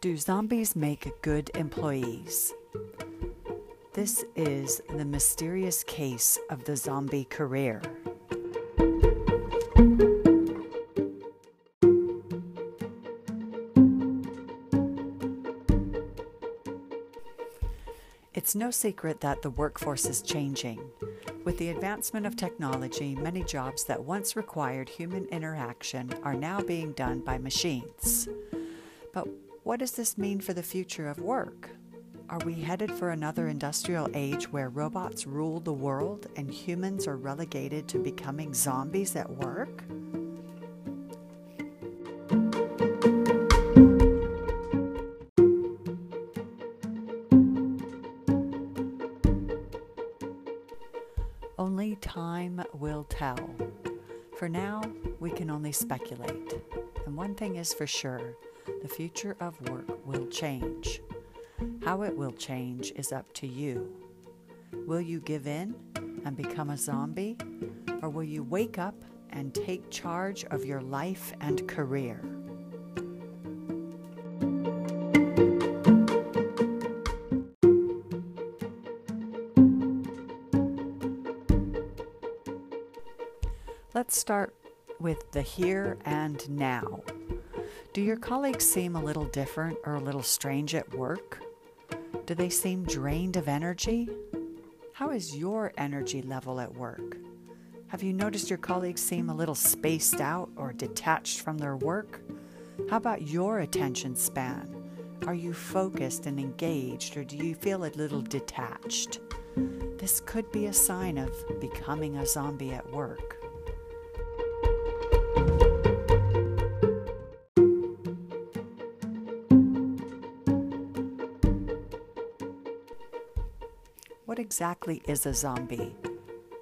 Do zombies make good employees? This is the mysterious case of the zombie career. It's no secret that the workforce is changing. With the advancement of technology, many jobs that once required human interaction are now being done by machines. But what does this mean for the future of work? Are we headed for another industrial age where robots rule the world and humans are relegated to becoming zombies at work? Only time will tell. For now, we can only speculate. And one thing is for sure the future of work will change. How it will change is up to you. Will you give in and become a zombie? Or will you wake up and take charge of your life and career? Let's start with the here and now. Do your colleagues seem a little different or a little strange at work? Do they seem drained of energy? How is your energy level at work? Have you noticed your colleagues seem a little spaced out or detached from their work? How about your attention span? Are you focused and engaged or do you feel a little detached? This could be a sign of becoming a zombie at work. Exactly is a zombie?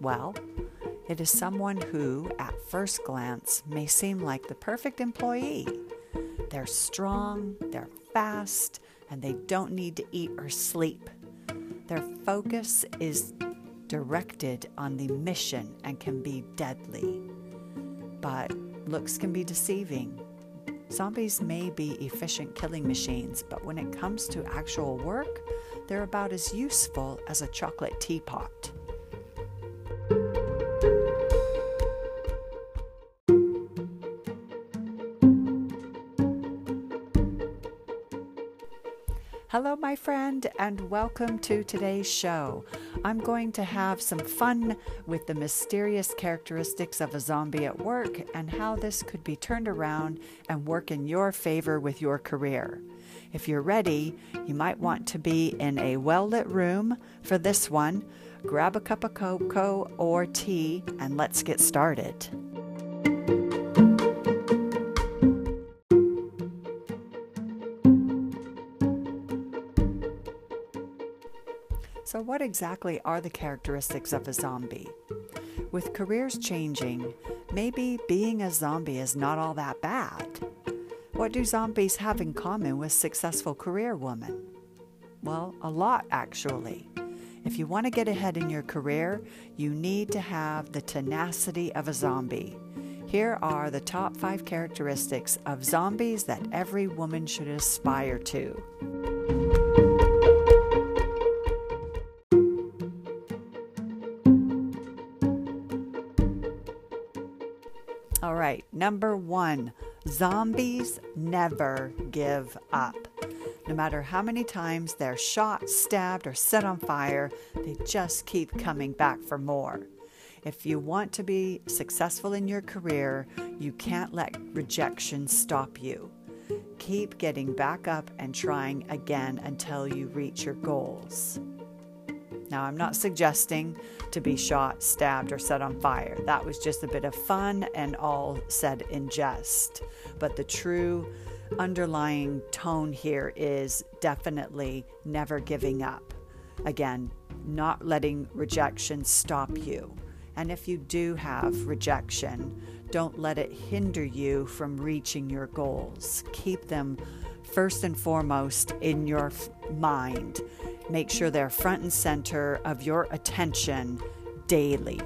Well, it is someone who, at first glance, may seem like the perfect employee. They're strong, they're fast, and they don't need to eat or sleep. Their focus is directed on the mission and can be deadly. But looks can be deceiving. Zombies may be efficient killing machines, but when it comes to actual work, they're about as useful as a chocolate teapot. Hello, my friend, and welcome to today's show. I'm going to have some fun with the mysterious characteristics of a zombie at work and how this could be turned around and work in your favor with your career. If you're ready, you might want to be in a well lit room for this one. Grab a cup of cocoa or tea and let's get started. What exactly are the characteristics of a zombie? With careers changing, maybe being a zombie is not all that bad. What do zombies have in common with successful career women? Well, a lot actually. If you want to get ahead in your career, you need to have the tenacity of a zombie. Here are the top five characteristics of zombies that every woman should aspire to. Number one zombies never give up. No matter how many times they're shot, stabbed, or set on fire, they just keep coming back for more. If you want to be successful in your career, you can't let rejection stop you. Keep getting back up and trying again until you reach your goals. Now, I'm not suggesting to be shot, stabbed, or set on fire. That was just a bit of fun and all said in jest. But the true underlying tone here is definitely never giving up. Again, not letting rejection stop you. And if you do have rejection, don't let it hinder you from reaching your goals. Keep them first and foremost in your mind. Make sure they're front and center of your attention daily.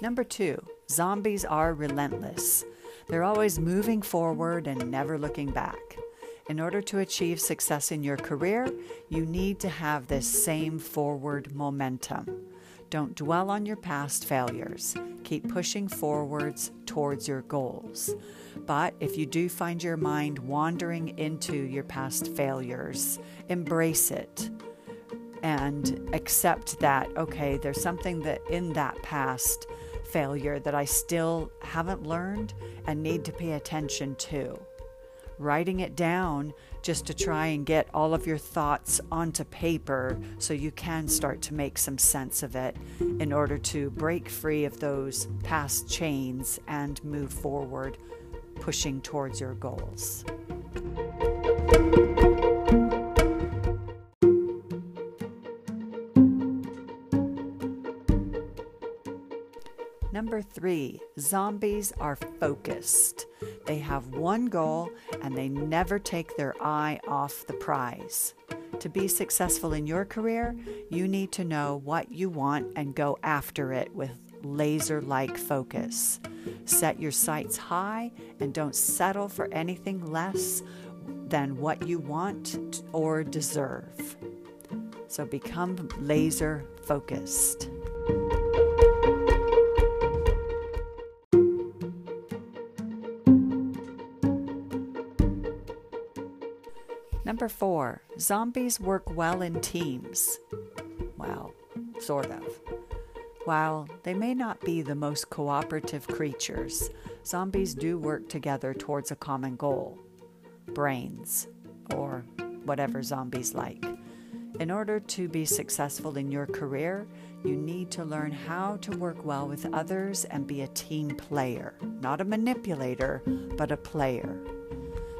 Number two, zombies are relentless. They're always moving forward and never looking back. In order to achieve success in your career, you need to have this same forward momentum. Don't dwell on your past failures. Keep pushing forwards towards your goals. But if you do find your mind wandering into your past failures, embrace it and accept that, okay, there's something that in that past failure that I still haven't learned and need to pay attention to. Writing it down just to try and get all of your thoughts onto paper so you can start to make some sense of it in order to break free of those past chains and move forward, pushing towards your goals. Number three, zombies are focused. They have one goal and they never take their eye off the prize. To be successful in your career, you need to know what you want and go after it with laser like focus. Set your sights high and don't settle for anything less than what you want or deserve. So become laser focused. Number four, zombies work well in teams. Well, sort of. While they may not be the most cooperative creatures, zombies do work together towards a common goal brains, or whatever zombies like. In order to be successful in your career, you need to learn how to work well with others and be a team player. Not a manipulator, but a player.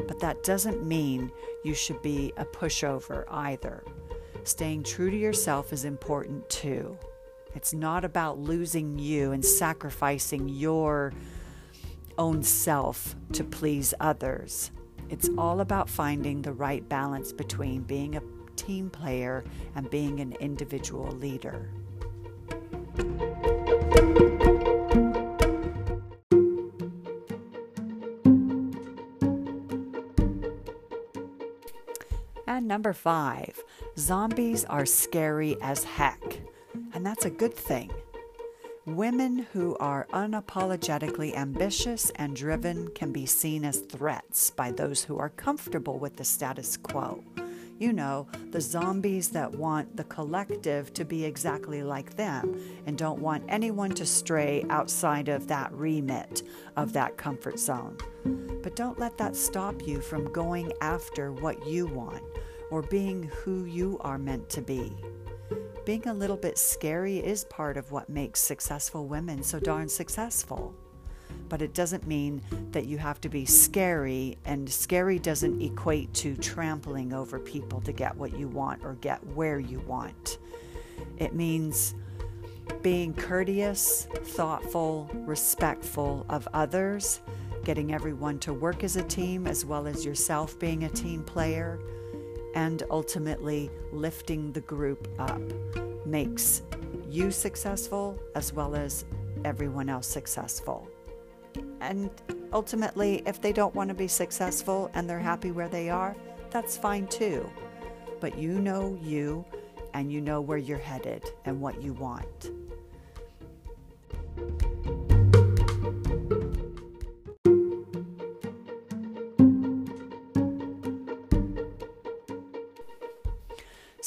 But that doesn't mean you should be a pushover either. Staying true to yourself is important too. It's not about losing you and sacrificing your own self to please others. It's all about finding the right balance between being a team player and being an individual leader. Number five, zombies are scary as heck. And that's a good thing. Women who are unapologetically ambitious and driven can be seen as threats by those who are comfortable with the status quo. You know, the zombies that want the collective to be exactly like them and don't want anyone to stray outside of that remit of that comfort zone. But don't let that stop you from going after what you want or being who you are meant to be. Being a little bit scary is part of what makes successful women so darn successful. But it doesn't mean that you have to be scary, and scary doesn't equate to trampling over people to get what you want or get where you want. It means being courteous, thoughtful, respectful of others, getting everyone to work as a team as well as yourself being a team player and ultimately lifting the group up makes you successful as well as everyone else successful. And ultimately, if they don't want to be successful and they're happy where they are, that's fine too. But you know you and you know where you're headed and what you want.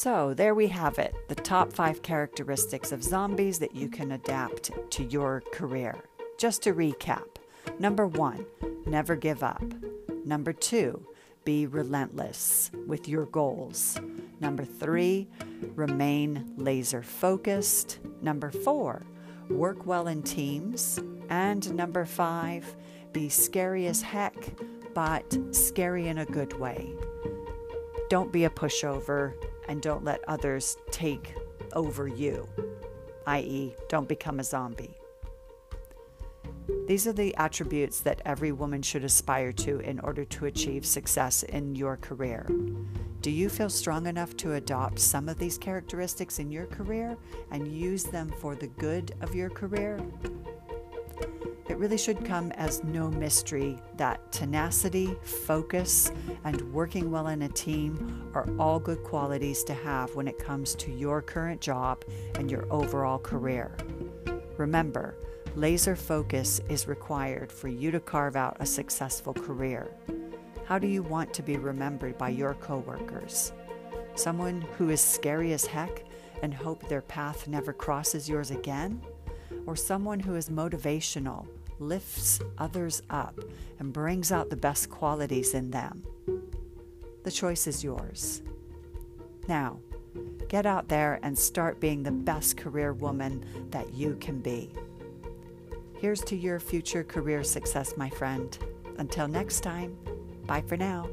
So, there we have it the top five characteristics of zombies that you can adapt to your career. Just to recap number one, never give up. Number two, be relentless with your goals. Number three, remain laser focused. Number four, work well in teams. And number five, be scary as heck, but scary in a good way. Don't be a pushover and don't let others take over you, i.e., don't become a zombie. These are the attributes that every woman should aspire to in order to achieve success in your career. Do you feel strong enough to adopt some of these characteristics in your career and use them for the good of your career? It really should come as no mystery that tenacity, focus, and working well in a team are all good qualities to have when it comes to your current job and your overall career. Remember, laser focus is required for you to carve out a successful career. How do you want to be remembered by your coworkers? Someone who is scary as heck and hope their path never crosses yours again? Or someone who is motivational, lifts others up, and brings out the best qualities in them. The choice is yours. Now, get out there and start being the best career woman that you can be. Here's to your future career success, my friend. Until next time, bye for now.